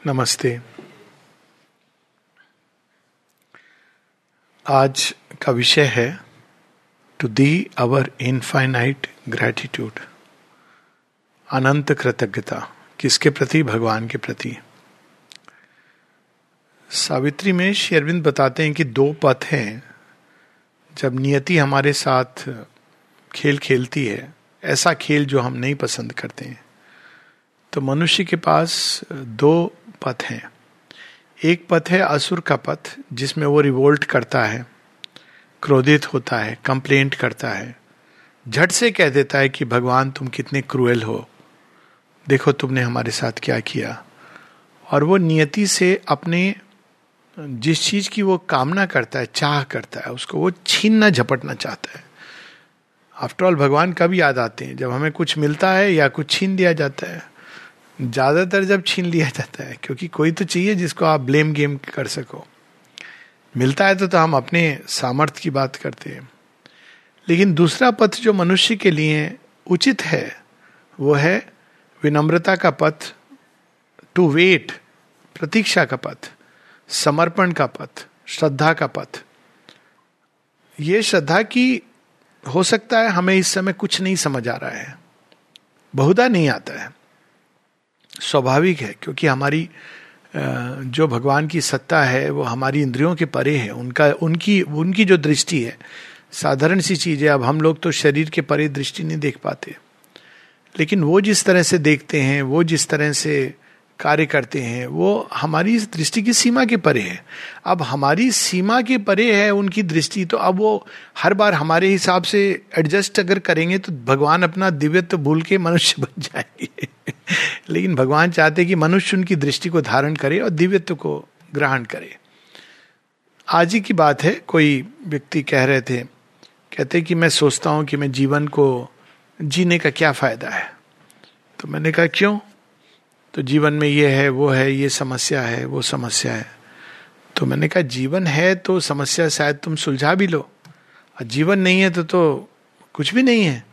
नमस्ते। आज का विषय है to the our infinite gratitude अनंत कृतज्ञता किसके प्रति? भगवान के प्रति। सावित्री में शेरविंद बताते हैं कि दो पथ हैं। जब नियति हमारे साथ खेल खेलती है, ऐसा खेल जो हम नहीं पसंद करते हैं। तो मनुष्य के पास दो पथ हैं। एक पथ है असुर का पथ, जिसमें वो रिवोल्ट करता है, क्रोधित होता है कंप्लेंट करता है। झट से कह देता है कि, भगवान, तुम कितने क्रूएल हो। देखो, तुमने हमारे साथ क्या किया। और वो नियति से अपने, जिस चीज़ की वो कामना करता है, चाह करता है, उसको वो छीनना, झपटना चाहता है। आफ्टरऑल भगवान कब याद आते हैं? जब हमें कुछ मिलता है या कुछ छीन दिया जाता है। ज़्यादातर जब छीन लिया जाता है क्योंकि कोई तो चाहिए जिसको आप ब्लेम गेम कर सको। मिलता है तो, तो हम अपने सामर्थ्य की बात करते हैं। लेकिन दूसरा पथ जो मनुष्य के लिए उचित है वो है विनम्रता का पथ टू वेट प्रतीक्षा का पथ समर्पण का पथ श्रद्धा का पथ। ये श्रद्धा की हो सकता है हमें इस समय कुछ नहीं समझ आ रहा है। बहुधा नहीं आता है। स्वाभाविक है, क्योंकि हमारी जो भगवान की सत्ता है, वो हमारी इंद्रियों के परे है। उनका, उनकी उनकी जो दृष्टि है, साधारण सी चीज़ है, अब हम लोग तो शरीर के परे दृष्टि नहीं देख पाते। लेकिन वो जिस तरह से देखते हैं, वो जिस तरह से कार्य करते हैं, वो हमारी दृष्टि की सीमा के परे है। अब हमारी सीमा के परे है उनकी दृष्टि तो अब वो हर बार हमारे हिसाब से एडजस्ट अगर करेंगे तो भगवान अपना दिव्यत्व भूल के मनुष्य बन जाएँगे। लेकिन भगवान चाहते कि मनुष्य उनकी दृष्टि को धारण करे और दिव्यत्व को ग्रहण करे। आज ही की बात है, कोई व्यक्ति कह रहे थे, कहते कि मैं सोचता हूँ कि मैं जीवन को जीने का क्या फ़ायदा है। तो मैंने कहा, क्यों? तो जीवन में ये है, वो है, ये समस्या है, वो समस्या है। तो मैंने कहा, जीवन है तो समस्या शायद तुम सुलझा भी लो। और जीवन नहीं है तो तो कुछ भी नहीं है।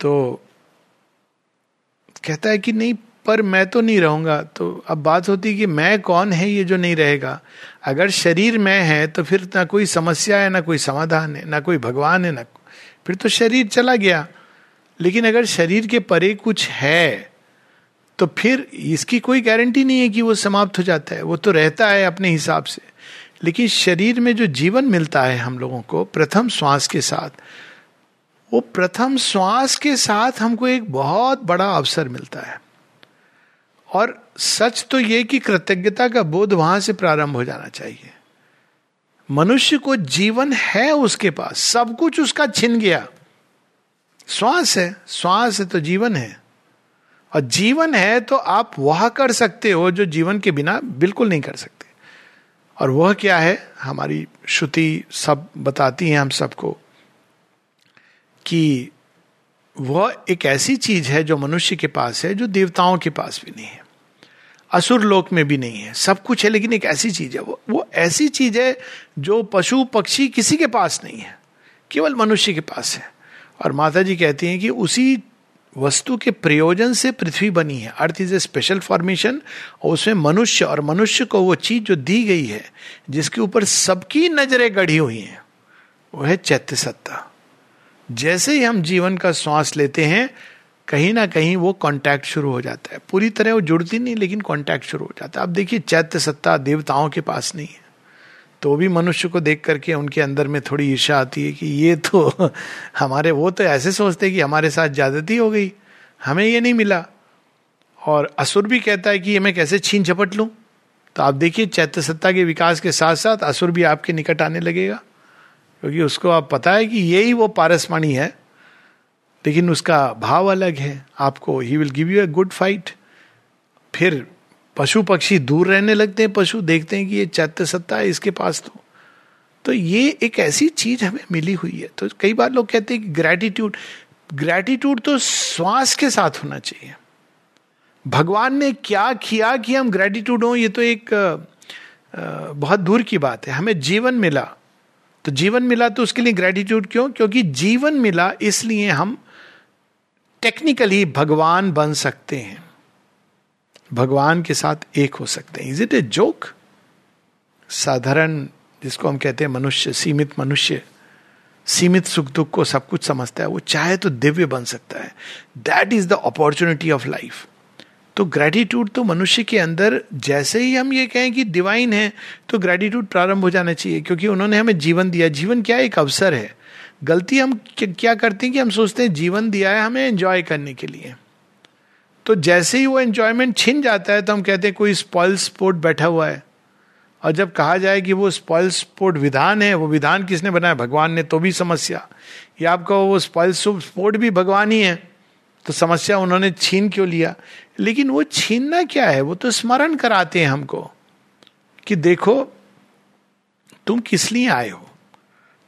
तो कहता है कि नहीं, पर मैं तो नहीं रहूँगा। तो अब बात होती कि मैं कौन है ये जो नहीं रहेगा? अगर शरीर में है तो फिर ना कोई समस्या है, ना कोई समाधान है, ना कोई भगवान है, ना फिर तो शरीर चला गया। लेकिन अगर शरीर के परे कुछ है तो फिर इसकी कोई गारंटी नहीं है कि वो समाप्त हो जाता है। वो तो रहता है अपने हिसाब से। लेकिन शरीर में जो जीवन मिलता है हम लोगों को, प्रथम श्वास के साथ, वो प्रथम श्वास के साथ हमको एक बहुत बड़ा अवसर मिलता है। और सच तो ये कि कृतज्ञता का बोध वहाँ से प्रारंभ हो जाना चाहिए। मनुष्य को जीवन है उसके पास, सब कुछ उसका छिन गया। श्वास है श्वास है तो जीवन है। और जीवन है तो आप वह कर सकते हो जो जीवन के बिना बिल्कुल नहीं कर सकते। और वह क्या है? हमारी श्रुति सब बताती है हम सबको कि वह एक ऐसी चीज़ है जो मनुष्य के पास है, जो देवताओं के पास भी नहीं है। असुर लोक में भी नहीं है। सब कुछ है, लेकिन एक ऐसी चीज़ है। वो वो ऐसी चीज़ है जो पशु पक्षी किसी के पास नहीं है। केवल मनुष्य के पास है। और माता जी कहती हैं कि उसी वस्तु के प्रयोजन से पृथ्वी बनी है। Earth is a special formation और उसमें मनुष्य और मनुष्य को वो चीज़ जो दी गई है, जिसके ऊपर सबकी नज़रें गढ़ी हुई हैं, वो है चैत्य सत्ता। जैसे ही हम जीवन का श्वास लेते हैं, कहीं ना कहीं वो कांटेक्ट शुरू हो जाता है। पूरी तरह वो जुड़ती नहीं, लेकिन कांटेक्ट शुरू हो जाता है। अब देखिए, चैत्य सत्ता देवताओं के पास नहीं है। तो भी मनुष्य को देख करके उनके अंदर में थोड़ी ईर्षा आती है कि ये तो हमारे, वो तो ऐसे सोचते कि हमारे साथ ज्यादती हो गई, हमें ये नहीं मिला। और असुर भी कहता है कि ये मैं कैसे छीन झपट लूँ? तो आप देखिए, चैत्य सत्ता के विकास के साथ साथ असुर भी आपके निकट आने लगेगा। क्योंकि उसको आप पता है कि यही वो पारसमणि है, लेकिन उसका भाव अलग है। आपको he will give you a good fight फिर पशु पक्षी दूर रहने लगते हैं, पशु देखते हैं कि ये चैत्य सत्ता है, इसके पास तो। तो ये एक ऐसी चीज़ हमें मिली हुई है। तो कई बार लोग कहते हैं कि ग्रेटिट्यूड ग्रेटिट्यूड तो श्वास के साथ होना चाहिए। भगवान ने क्या किया कि हम ग्रेटिट्यूड हो, ये तो एक बहुत दूर की बात है। हमें जीवन मिला। तो जीवन मिला तो उसके लिए ग्रेटिट्यूड क्यों? क्योंकि जीवन मिला इसलिए हम टेक्निकली भगवान बन सकते हैं। भगवान के साथ एक हो सकते हैं। इज़ इट ए जोक साधारण, जिसको हम कहते हैं मनुष्य, सीमित मनुष्य, सीमित सुख दुख को सब कुछ समझता है, वो चाहे तो दिव्य बन सकता है। That is the opportunity of life तो ग्रेटिट्यूड तो मनुष्य के अंदर, जैसे ही हम ये कहें कि डिवाइन है तो ग्रेटिट्यूड प्रारंभ हो जाना चाहिए, क्योंकि उन्होंने हमें जीवन दिया। जीवन क्या एक अवसर है? गलती हम क्या करते हैं कि हम सोचते हैं जीवन दिया है हमें एंजॉय करने के लिए। तो जैसे ही वो एंजॉयमेंट छिन जाता है तो हम कहते हैं, कोई स्पॉइल स्पोर्ट बैठा हुआ है। और जब कहा जाए कि वो स्पॉइल स्पोर्ट विधान है, वो विधान किसने बनाया? भगवान ने तो भी समस्या। या आपका वो स्पॉइल स्पोर्ट भी भगवान ही है तो समस्या उन्होंने छीन क्यों लिया? लेकिन वो छीनना क्या है? वो तो स्मरण कराते हैं हमको कि देखो, तुम किस लिए आए हो?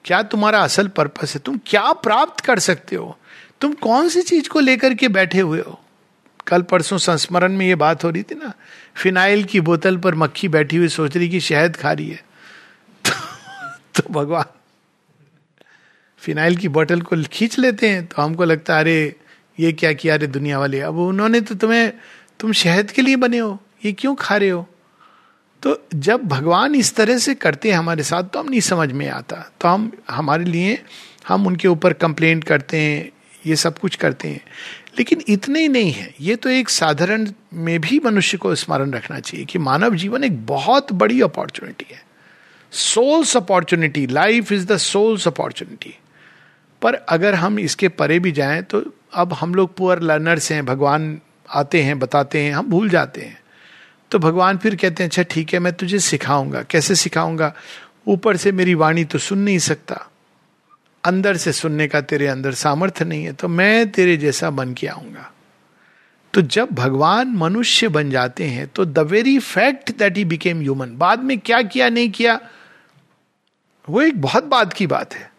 क्या तुम्हारा असल पर्पस है? तुम क्या प्राप्त कर सकते हो? तुम कौन सी चीज़ को लेकर के बैठे हुए हो? कल परसों संस्मरण में ये बात हो रही थी ना फिनाइल की बोतल पर मक्खी बैठी हुई सोच रही कि शहद खा रही है। तो, तो भगवान फिनाइल की बोतल को खींच लेते हैं तो हमको लगता है अरे ये क्या किया अरे दुनिया वाले? अब उन्होंने तो तुम्हें तुम शहद के लिए बने हो ये क्यों खा रहे हो? तो जब भगवान इस तरह से करते हैं हमारे साथ तो हम नहीं समझ में आता। तो हम हमारे लिए हम उनके ऊपर कंप्लेंट करते हैं ये सब कुछ करते हैं। लेकिन इतने ही नहीं है। ये तो एक साधारण में भी मनुष्य को स्मरण रखना चाहिए कि मानव जीवन एक बहुत बड़ी अपॉर्चुनिटी है। Soul's opportunity life is the soul's opportunity पर अगर हम इसके परे भी जाएँ तो अब हम लोग पुअर लर्नर्स हैं, भगवान आते हैं, बताते हैं, हम भूल जाते हैं। तो भगवान फिर कहते हैं अच्छा ठीक है, मैं तुझे सिखाऊँगा। कैसे सिखाऊँगा? ऊपर से मेरी वाणी तो सुन नहीं सकता। अंदर से सुनने का तेरे अंदर सामर्थ्य नहीं है तो मैं तेरे जैसा बन के आऊँगा। तो जब भगवान मनुष्य बन जाते हैं तो the very fact that he became human बाद में क्या किया, नहीं किया, वो एक बहुत बाद की बात है।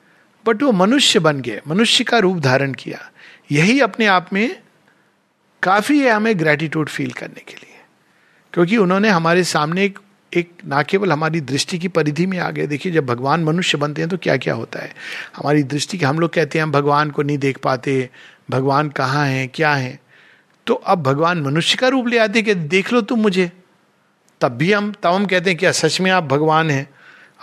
बट वो मनुष्य बन गए, मनुष्य का रूप धारण किया। यही अपने आप में काफ़ी है हमें ग्रेटिट्यूड फील करने के लिए। क्योंकि उन्होंने हमारे सामने एक एक ना केवल हमारी दृष्टि की परिधि में आ गए देखिए जब भगवान मनुष्य बनते हैं तो क्या क्या होता है? हमारी दृष्टि के हम लोग कहते हैं, हम भगवान को नहीं देख पाते, भगवान कहाँ हैं, क्या है? तो अब भगवान मनुष्य का रूप ले आते कि देख लो तुम मुझे। तब भी हम, तब हम कहते हैं क्या सच में आप भगवान हैं?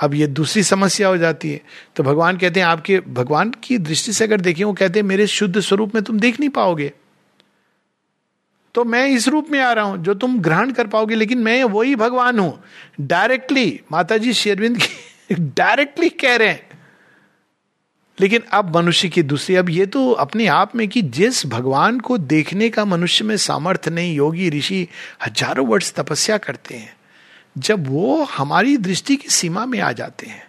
अब ये दूसरी समस्या हो जाती है। तो भगवान कहते हैं, आपके, भगवान की दृष्टि से अगर देखें, वो कहते हैं, मेरे शुद्ध स्वरूप में तुम देख नहीं पाओगे। तो मैं इस रूप में आ रहा हूँ, जो तुम ग्रहण कर पाओगे, लेकिन मैं वही भगवान हूँ। डायरेक्टली माता जी शेरविंद डायरेक्टली कह रहे हैं। लेकिन अब मनुष्य की दूसरी, अब ये तो अपने आप में कि जिस भगवान को देखने का मनुष्य में सामर्थ्य नहीं, योगी, ऋषि हज़ारों वर्ष तपस्या करते हैं, जब वो हमारी दृष्टि की सीमा में आ जाते हैं।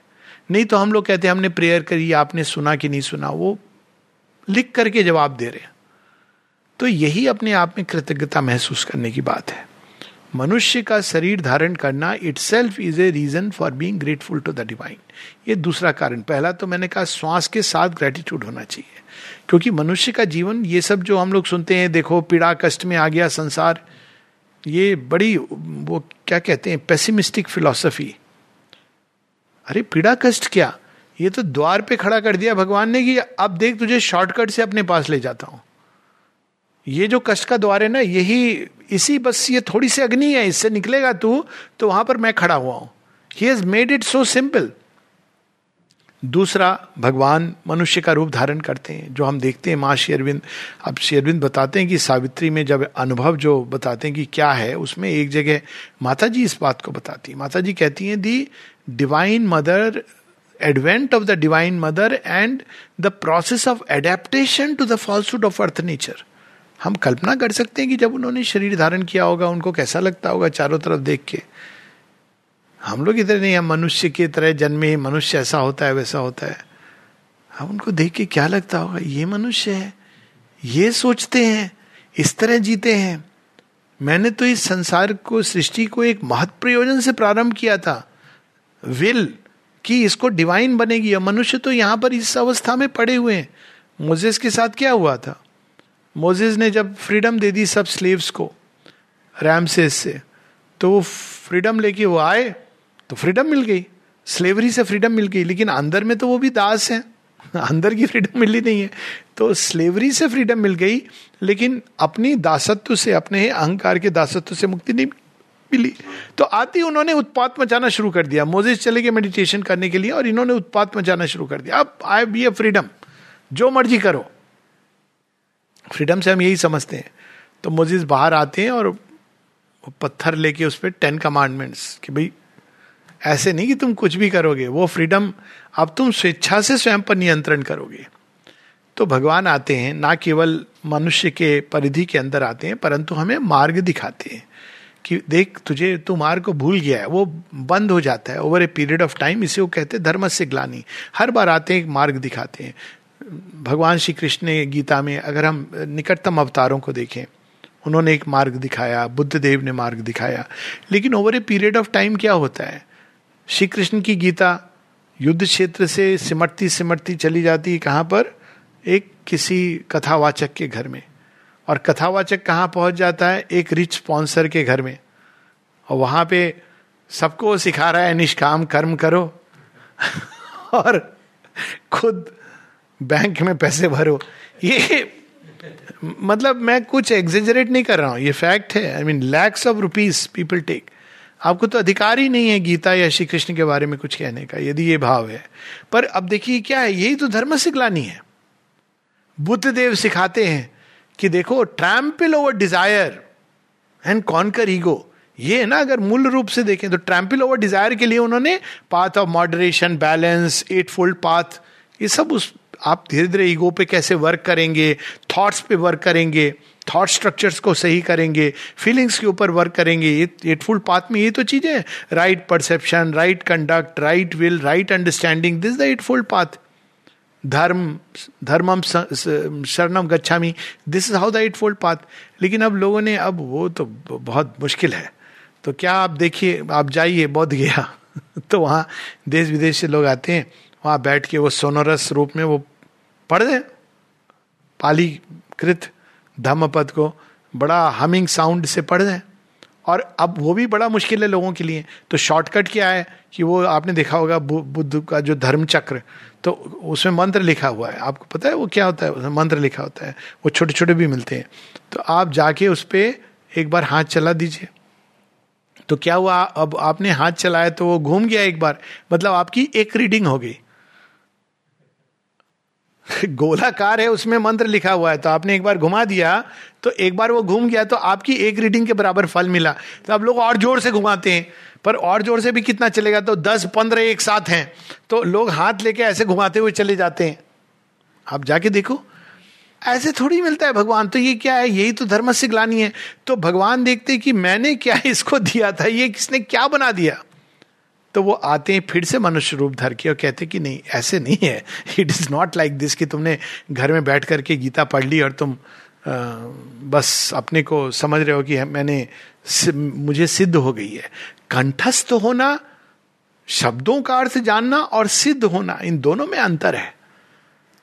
नहीं तो हम लोग कहते हैं, हमने प्रेयर करी, आपने सुना कि नहीं सुना, वो लिख करके जवाब दे रहे हैं। तो यही अपने आप में कृतज्ञता महसूस करने की बात है। मनुष्य का शरीर धारण करना itself is a reason for being grateful to the divine ये दूसरा कारण। पहला तो मैंने कहा श्वास के साथ ग्रेटिट्यूड होना चाहिए। क्योंकि मनुष्य का जीवन, ये सब जो हम लोग सुनते हैं, देखो, पीड़ा, कष्ट में आ गया, संसार, ये बड़ी, वो क्या कहते हैं पेसिमिस्टिक फिलॉसफी अरे, पीड़ा, कष्ट क्या? ये तो द्वार पे खड़ा कर दिया भगवान ने कि अब देख तुझे शॉर्टकट से अपने पास ले जाता हूँ। ये जो कष्ट का द्वार है ना, यही, इसी बस ये थोड़ी सी अग्नि है, इससे निकलेगा तू तो वहाँ पर मैं खड़ा हुआ हूँ। He has made it so simple दूसरा, भगवान मनुष्य का रूप धारण करते हैं, जो हम देखते हैं, माँ शेरविंद अब शेरविंद बताते हैं कि सावित्री में जब अनुभव जो बताते हैं कि क्या है, उसमें एक जगह माता जी इस बात को बताती है। माता जी कहती हैं the divine mother advent of the divine mother and the process of adaptation to the falsehood of earth nature हम कल्पना कर सकते हैं कि जब उन्होंने शरीर धारण किया होगा, उनको कैसा लगता होगा चारों तरफ़ देख के? हम लोग इधर नहीं, हम मनुष्य की तरह जन्मे मनुष्य ऐसा होता है, वैसा होता है। हम उनको देख के क्या लगता होगा? ये मनुष्य है, ये सोचते हैं, इस तरह जीते हैं। मैंने तो इस संसार को, सृष्टि को एक महत् प्रयोजन से प्रारंभ किया था। विल कि इसको डिवाइन बनेगी मनुष्य तो यहाँ पर इस अवस्था में पड़े हुए हैं। मोजेस के साथ क्या हुआ था? मोजेस ने जब फ्रीडम दे दी सब स्लेव्स को, रैमसेस से तो वो फ्रीडम लेके वो आए तो फ्रीडम मिल गई। स्लेवरी से फ्रीडम मिल गई, लेकिन अंदर में तो वो भी दास हैं। अंदर की फ्रीडम मिली नहीं है। तो स्लेवरी से फ्रीडम मिल गई, लेकिन अपनी दासत्व से, अपने अहंकार के दासत्व से मुक्ति नहीं मिली। तो आती उन्होंने उत्पात मचाना शुरू कर दिया। मोजिस चले गए मेडिटेशन करने के लिए और इन्होंने उत्पात मचाना शुरू कर दिया। अब आई बी ए फ्रीडम जो मर्ज़ी करो। फ्रीडम से हम यही समझते हैं। तो मोजिस बाहर आते हैं और पत्थर लेके उस पर टेन कमांडमेंट्स कि भाई, ऐसे नहीं कि तुम कुछ भी करोगे, वो फ्रीडम अब तुम स्वेच्छा से स्वयं पर नियंत्रण करोगे। तो भगवान आते हैं, ना केवल मनुष्य के परिधि के अंदर आते हैं, परंतु हमें मार्ग दिखाते हैं कि देख, तुझे, तू मार्ग को भूल गया है, वो बंद हो जाता है over a period of time इसे वो कहते हैं धर्म से ग्लानी। हर बार आते हैं, एक मार्ग दिखाते हैं। भगवान श्री कृष्ण ने गीता में, अगर हम निकटतम अवतारों को देखें, उन्होंने एक मार्ग दिखाया बुद्ध देव ने मार्ग दिखाया। लेकिन over a period of time क्या होता है? श्री कृष्ण की गीता युद्ध क्षेत्र से सिमटती सिमटती चली जाती है कहाँ पर? एक किसी कथावाचक के घर में। और कथावाचक कहाँ पहुँच जाता है? एक रिच स्पॉन्सर के घर में। और वहाँ पे सबको सिखा रहा है, निष्काम कर्म करो। और खुद बैंक में पैसे भरो। ये मतलब मैं कुछ एग्जेजरेट नहीं कर रहा हूँ, ये फैक्ट है। I mean lakhs of rupees people take आपको तो अधिकार ही नहीं है गीता या श्री कृष्ण के बारे में कुछ कहने का, यदि ये भाव है। पर अब देखिए क्या है, यही तो धर्म सिखलानी है। बुद्ध देव सिखाते हैं कि देखो trample over desire and conquer ego ये है ना, अगर मूल रूप से देखें तो ट्रैम्पल ओवर डिज़ायर के लिए उन्होंने path of moderation balance eight fold path ये सब उस आप धीरे धीरे ईगो पे कैसे वर्क करेंगे थॉट्स पे वर्क करेंगे थॉट स्ट्रक्चर्स को सही करेंगे फीलिंग्स के ऊपर वर्क करेंगे, ये एटफुल पाथ में ये तो चीज़ें right perception right conduct right will right understanding this the eightfold path धर्म, धर्मम शरणम गच्छामी this is how the eight fold path लेकिन अब लोगों ने, अब वो तो बहुत मुश्किल है। तो क्या आप देखिए, आप जाइए बौद्ध गया तो वहाँ देश विदेश से लोग आते हैं। वहाँ बैठ के वो सोनरस रूप में वो पढ़ दें पाली कृत धम्म पद को बड़ा हमिंग साउंड से पढ़ दें और अब वो भी बड़ा मुश्किल है लोगों के लिए। तो शॉर्टकट क्या है कि वो आपने देखा होगा बुद्ध का जो धर्म चक्र तो उसमें मंत्र लिखा हुआ है। आपको पता है वो क्या होता है? उसमें मंत्र लिखा होता है। वो छोटे छोटे भी मिलते हैं। तो आप जाके उस पर एक बार हाथ चला दीजिए। तो क्या हुआ? अब आपने हाथ चलाया तो वो घूम गया एक बार। मतलब आपकी एक रीडिंग हो गई। गोलाकार है, उसमें मंत्र लिखा हुआ है। तो आपने एक बार घुमा दिया तो एक बार वो घूम गया तो आपकी एक रीडिंग के बराबर फल मिला। तो आप लोग और ज़ोर से घुमाते हैं, पर और ज़ोर से भी कितना चलेगा? तो दस, पंद्रह, एक साथ हैं। तो लोग हाथ लेके ऐसे घुमाते हुए चले जाते हैं। आप जाके देखो, ऐसे थोड़ी मिलता है भगवान। तो ये क्या है? यही तो धर्म से ग्लानी है। तो भगवान देखते कि मैंने क्या इसको दिया था, ये किसने क्या बना दिया? तो वो आते हैं फिर से मनुष्य रूप धर के और कहते कि नहीं ऐसे नहीं है। It is not like this कि तुमने घर में बैठ करके गीता पढ़ ली और तुम आ, बस अपने को समझ रहे हो कि मैंने मुझे सिद्ध हो गई है। कंठस्थ होना शब्दों का अर्थ जानना और सिद्ध होना इन दोनों में अंतर है।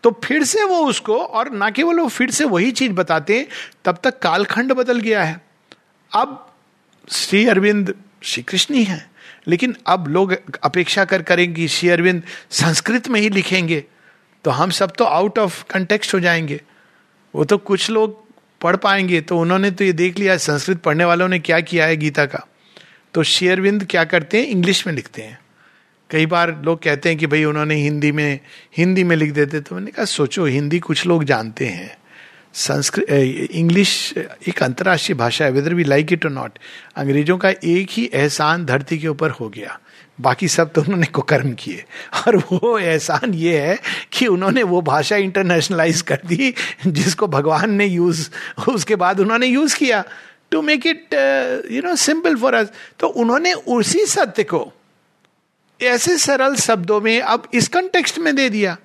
तो फिर से वो उसको और ना केवल वो फिर से वही चीज़ बताते हैं तब तक कालखंड बदल गया है। अब श्री अरविंद श्री कृष्ण ही है। लेकिन अब लोग अपेक्षा कर करेंगे, श्री अरविंद संस्कृत में ही लिखेंगे तो हम सब तो आउट ऑफ़ कंटेक्स्ट हो जाएँगे। वो तो कुछ लोग पढ़ पाएँगे तो उन्होंने तो ये देख लिया, संस्कृत पढ़ने वालों ने क्या किया है गीता का। तो शेयरविंद क्या करते हैं? इंग्लिश में लिखते हैं। कई बार लोग कहते हैं कि भाई उन्होंने हिंदी में हिंदी में लिख देते तो मैंने कहा, सोचो, हिंदी कुछ लोग जानते हैं। संस्कृत इंग्लिश, एक अंतर्राष्ट्रीय भाषा है वेदर वी लाइक इट और नॉट अंग्रेज़ों का एक ही एहसान धरती के ऊपर हो गया। बाकी सब तो उन्होंने कुकर्म किए। और वो एहसान ये है कि उन्होंने वो भाषा इंटरनेशनलाइज कर दी, जिसको भगवान ने यूज़ उसके बाद उन्होंने यूज़ किया। To make it you know simple for us तो उन्होंने उसी सत्य को, ऐसे सरल शब्दों में अब इस कंटेक्स्ट में दे दिया।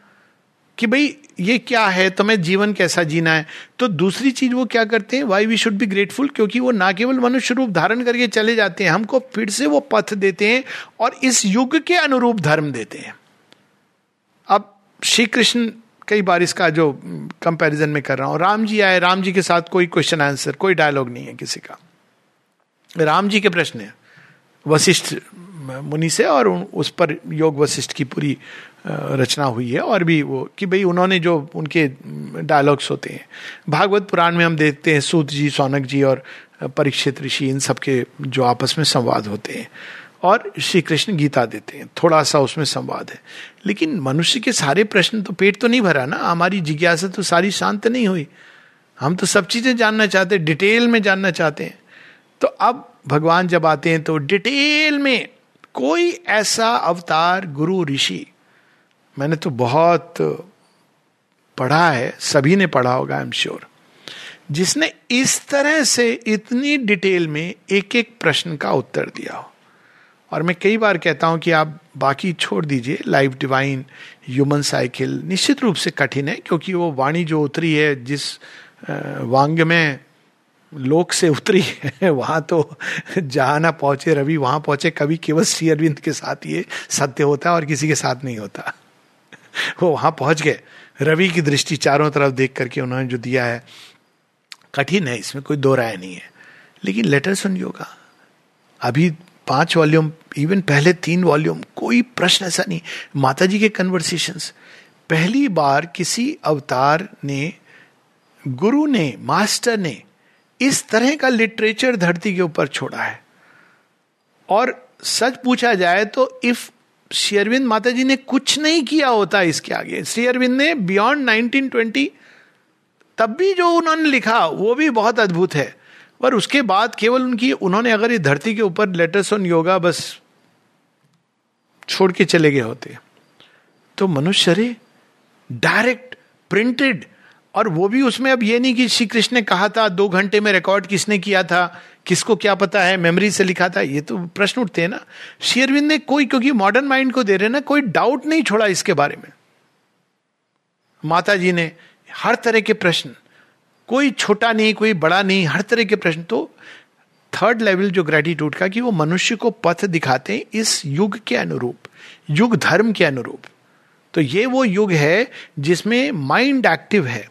कि भाई, ये क्या है? तुम्हें जीवन कैसा जीना है? तो दूसरी चीज़ वो क्या करते हैं? Why we should be grateful क्योंकि वो ना केवल मनुष्य रूप धारण करके चले जाते हैं, हमको फिर से वो पथ देते हैं और इस युग के अनुरूप धर्म देते हैं। अब श्री कृष्ण कई बार इसका जो कंपैरिजन में कर रहा हूँ, राम जी आए, राम जी के साथ कोई क्वेश्चन आंसर कोई डायलॉग नहीं है किसी का। राम जी के प्रश्न है, वशिष्ठ मुनि से और उस पर योग वशिष्ठ की पूरी रचना हुई है और भी वो कि भाई उन्होंने जो उनके डायलॉग्स होते हैं। भागवत पुराण में हम देखते हैं सूत जी, सौनक जी और परीक्षित ऋषि, इन सबके जो आपस में संवाद होते हैं और श्री कृष्ण गीता देते हैं। थोड़ा सा उसमें संवाद है। लेकिन मनुष्य के सारे प्रश्न तो पेट तो नहीं भरा ना। हमारी जिज्ञासा तो सारी शांत नहीं हुई। हम तो सब चीज़ें जानना चाहते हैं, डिटेल में जानना चाहते हैं। तो अब भगवान जब आते हैं तो डिटेल में कोई ऐसा अवतार गुरु, ऋषि मैंने तो बहुत पढ़ा है, सभी ने पढ़ा होगा आई एम श्योर जिसने इस तरह से इतनी डिटेल में एक एक प्रश्न का उत्तर दिया हो। और मैं कई बार कहता हूँ कि आप बाकी छोड़ दीजिए लाइफ डिवाइन ह्यूमन साइकिल निश्चित रूप से कठिन है, क्योंकि वो वाणी जो उतरी है, जिस वांग में लोक से उतरी है, वहाँ तो जहाँ ना पहुँचे रवि, वहाँ पहुँचे कभी केवल श्री अरविंद के साथ ये सत्य होता है और किसी के साथ नहीं होता। वो वहाँ पहुँच गए। रवि की दृष्टि चारों तरफ़ देख करके उन्होंने जो दिया है कठिन है इसमें कोई दो राय नहीं है। लेकिन लेटर सुन योगा अभी पाँच वॉल्यूम, इवन पहले तीन वॉल्यूम, कोई प्रश्न ऐसा नहीं। माता जी के कन्वर्सेशन पहली बार किसी अवतार ने, गुरु ने, मास्टर ने, इस तरह का लिटरेचर धरती के ऊपर छोड़ा है। और सच पूछा जाए तो इफ़ श्री अरविंद माता जी ने कुछ नहीं किया होता इसके आगे। श्री अरविंद ने बियॉन्ड 1920 तब भी जो उन्होंने लिखा, वो भी बहुत अद्भुत है। पर उसके बाद केवल उनकी, उन्होंने अगर ये धरती के ऊपर लेटर्स ऑन योगा बस छोड़ के चले गए होते। तो मनुष्य रे डायरेक्ट प्रिंटेड और वो भी उसमें अब ये नहीं कि श्री कृष्ण ने कहा था, दो घंटे में रिकॉर्ड किसने किया था किसको क्या पता है मेमोरी से लिखा था, ये तो प्रश्न उठते हैं ना। शेयरविंद ने कोई, क्योंकि मॉडर्न माइंड को दे रहे ना, कोई डाउट नहीं छोड़ा इसके बारे में। माता जी ने हर तरह के प्रश्न, कोई छोटा नहीं, कोई बड़ा नहीं, हर तरह के प्रश्न तो थर्ड लेवल जो ग्रेटिट्यूड का, कि वो मनुष्य को पथ दिखाते हैं इस युग के अनुरूप, युग धर्म के अनुरूप। तो ये वो युग है जिसमें माइंड एक्टिव है।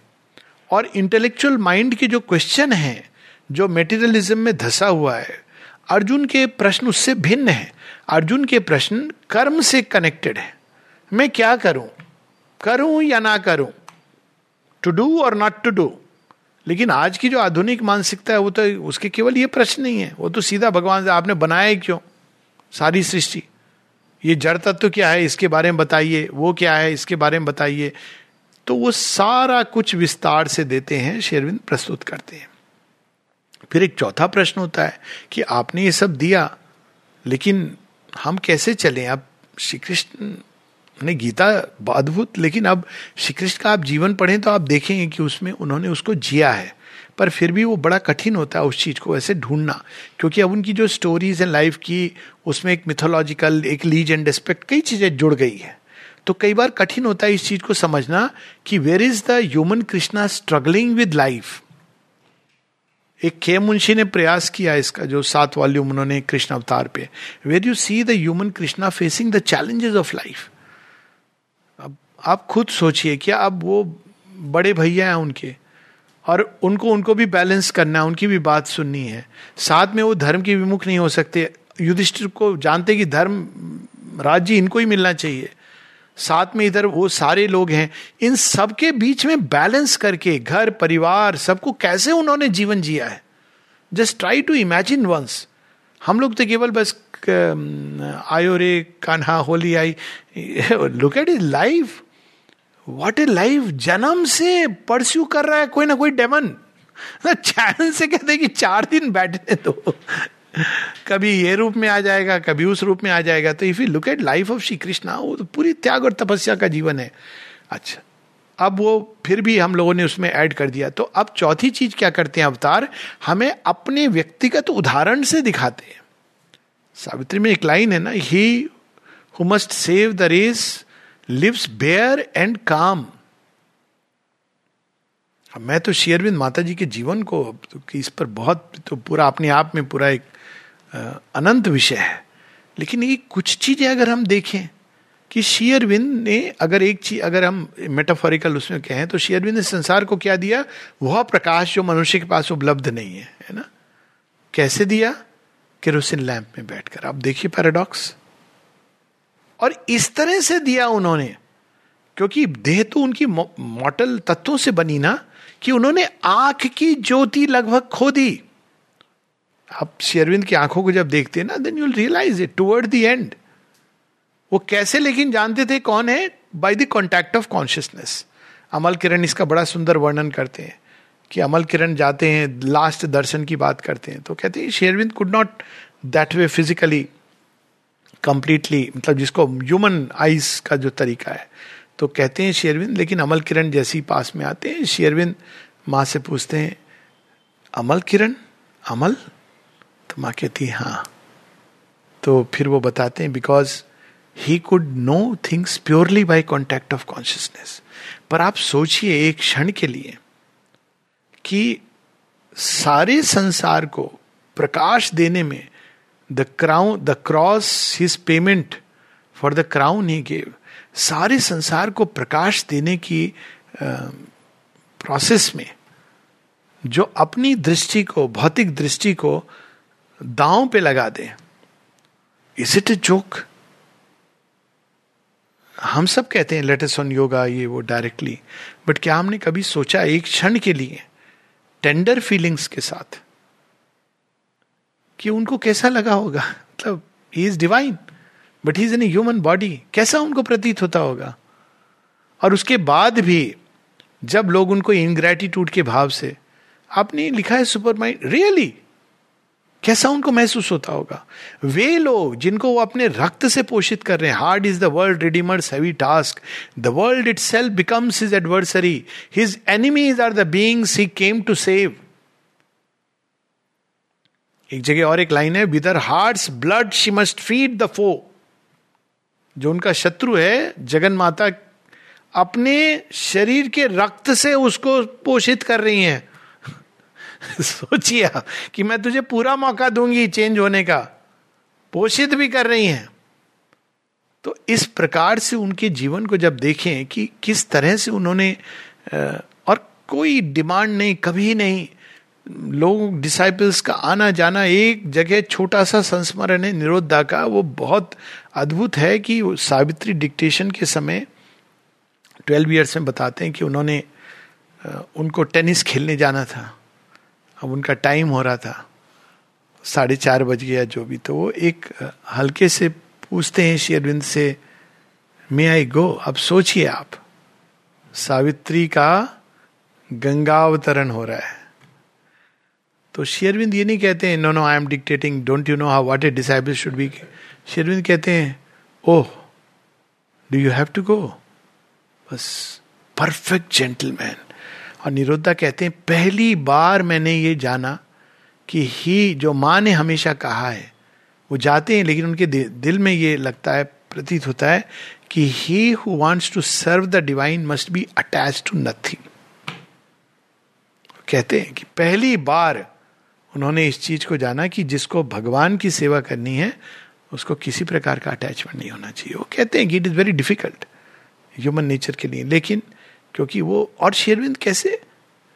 और इंटेलेक्चुअल माइंड के जो क्वेश्चन है जो मेटीरियलिज्म में धसा हुआ है, अर्जुन के प्रश्न उससे भिन्न है। अर्जुन के प्रश्न कर्म से कनेक्टेड है। मैं क्या करूँ? करूँ या ना करूँ? टू डू और नॉट टू डू लेकिन आज की जो आधुनिक मानसिकता है, वो तो उसके केवल ये प्रश्न नहीं है। वो तो सीधा भगवान से, आपने बनाया क्यों? सारी सृष्टि। ये जड़ तत्व क्या है, इसके बारे में बताइए। वो क्या है, इसके बारे में बताइए। तो वो सारा कुछ विस्तार से देते हैं, शेरविंद प्रस्तुत करते हैं। फिर एक चौथा प्रश्न होता है कि आपने ये सब दिया, लेकिन हम कैसे चलें? अब श्री कृष्ण ने गीता अद्भुत, लेकिन अब श्री कृष्ण का आप जीवन पढ़ें तो आप देखेंगे कि उसमें उन्होंने उसको जिया है। पर फिर भी वो बड़ा कठिन होता है उस चीज़ को ऐसे ढूंढना, क्योंकि अब उनकी जो स्टोरीज है लाइफ की, उसमें एक मिथोलॉजिकल एक लीज एंड एस्पेक्ट कई चीज़ें जुड़ गई है। तो कई बार कठिन होता है इस चीज़ को समझना कि where is the human Krishna struggling with life एक के मुंशी ने प्रयास किया इसका, जो सात वॉल्यूम उन्होंने कृष्ण अवतार पे। Where you see the human Krishna facing the challenges of life अब आप खुद सोचिए, क्या अब वो बड़े भैया हैं उनके? और उनको उनको भी बैलेंस करना है उनकी भी बात सुननी है। साथ में वो धर्म के विमुख नहीं हो सकते। युधिष्ठिर को जानते कि धर्म, राज्य इनको ही मिलना चाहिए। साथ में इधर वो सारे लोग हैं। इन सबके बीच में बैलेंस करके घर, परिवार, सबको कैसे उन्होंने जीवन जिया है? Just try to imagine once हम लोग तो केवल बस आयो रे कान्हा होली आई। Look at his life what a life जन्म से परस्यू कर रहा है कोई ना कोई डेमन चैन से कहते कि चार दिन बैठने दो कभी ये रूप में आ जाएगा, कभी उस रूप में आ जाएगा। तो if you look at life of Shri Krishna वो तो पूरी त्याग और तपस्या का जीवन है। अच्छा अब वो फिर भी हम लोगों ने उसमें ऐड कर दिया। तो अब चौथी चीज़ क्या करते हैं अवतार? हमें अपने व्यक्तिगत उदाहरण से दिखाते हैं। सावित्री में एक लाइन है ना he who must save the race lives bare and calm मैं तो शेयरविंद माता जी के जीवन को तो इस पर बहुत तो पूरा अपने आप में पूरा एक अनंत विषय है। लेकिन ये कुछ चीज़ें अगर हम देखें कि शेयरविंद ने अगर एक चीज़ अगर हम मेटाफोरिकल उसमें कहें तो शेयरविंद ने संसार को क्या दिया? वह प्रकाश जो मनुष्य के पास उपलब्ध नहीं है है ना? कैसे दिया? केरोसिन लैंप में बैठकर। आप देखिए पैराडॉक्स और इस तरह से दिया उन्होंने, क्योंकि देह तो उनकी मॉटल तत्वों से बनी ना, कि उन्होंने आँख की ज्योति लगभग खो दी। आप शेरविंद की आँखों को जब देखते हैं ना then you'll realise it toward the end वो कैसे लेकिन जानते थे कौन है? By the contact of consciousness Amal Kiran इसका बड़ा सुंदर वर्णन करते हैं कि अमल किरण जाते हैं लास्ट दर्शन की बात करते हैं। तो कहते हैं, Sri Aurobindo could not that way physically completely मतलब जिसको ह्यूमन आइज़ का जो तरीका है। तो कहते हैं शेरविंद, लेकिन अमल किरण जैसी पास में आते हैं। शेरविंद माँ से पूछते हैं, अमल किरण, अमल तो माँ कहती है तो फिर वो बताते हैं because he could know things purely by contact of consciousness पर आप सोचिए एक क्षण के लिए कि सारे संसार को प्रकाश देने में the crown the cross his payment for the crown he gave सारे संसार को प्रकाश देने की प्रोसेस में जो अपनी दृष्टि को, भौतिक दृष्टि को दांव पे लगा दे। इज़ इट ए जोक हम सब कहते हैं लेटेस्ट ऑन योगा ये वो डायरेक्टली बट क्या हमने कभी सोचा एक क्षण के लिए टेंडर फीलिंग्स के साथ, कि उनको कैसा लगा होगा? मतलब he is divine but he is in human body कैसा उनको प्रतीत होता होगा? और उसके बाद भी, जब लोग उनको इनग्रेटिट्यूड के भाव से, आपने लिखा है सुपर माइंड रियली कैसा उनको महसूस होता होगा? वे लोग जिनको वो अपने रक्त से पोषित कर रहे हैं hard is the world redeemer's heavy task the world itself becomes his adversary his enemies are the beings he came to save एक जगह और एक लाइन है with her heart blood she must feed the foe जो उनका शत्रु है, जगन माता, अपने शरीर के रक्त से उसको पोषित कर रही हैं। सोचिए कि मैं तुझे पूरा मौका दूँगी चेंज होने का। पोषित भी कर रही हैं। तो इस प्रकार से उनके जीवन को जब देखें कि किस तरह से उन्होंने और कोई डिमांड नहीं, कभी नहीं, लोग डिसाइपल्स का आना जाना एक जगह छोटा सा संस्मरण है, निरोधा का, वो बहुत अद्भुत है कि सावित्री डिक्टेशन के समय ट्वेल्व ईयर्स में बताते हैं कि उन्होंने उनको टेनिस खेलने जाना था। अब उनका टाइम हो रहा था। साढ़े चार बज गया जो भी तो वो एक हल्के से पूछते हैं शेरविंद से मे आई गो अब सोचिए आप। सावित्री का गंगावतरण हो रहा है। तो शेरविंद ये नहीं कहते हैं no no I am dictating don't you know how what a disciple should be Sri Aurobindo कहते हैं ओह do you have to go बस परफेक्ट जेंटलमैन और निरुद्धा कहते हैं, पहली बार मैंने ये जाना कि ही जो माँ ने हमेशा कहा है, वो जाते हैं, लेकिन उनके दिल में ये लगता है, प्रतीत होता है कि he who wants to serve the divine must be attach to nothing कहते हैं कि पहली बार उन्होंने इस चीज़ को जाना कि जिसको भगवान की सेवा करनी है, उसको किसी प्रकार का अटैचमेंट नहीं होना चाहिए। वो कहते हैं कि it is very difficult human nature के लिए। लेकिन क्योंकि वो, और शेरविंद कैसे?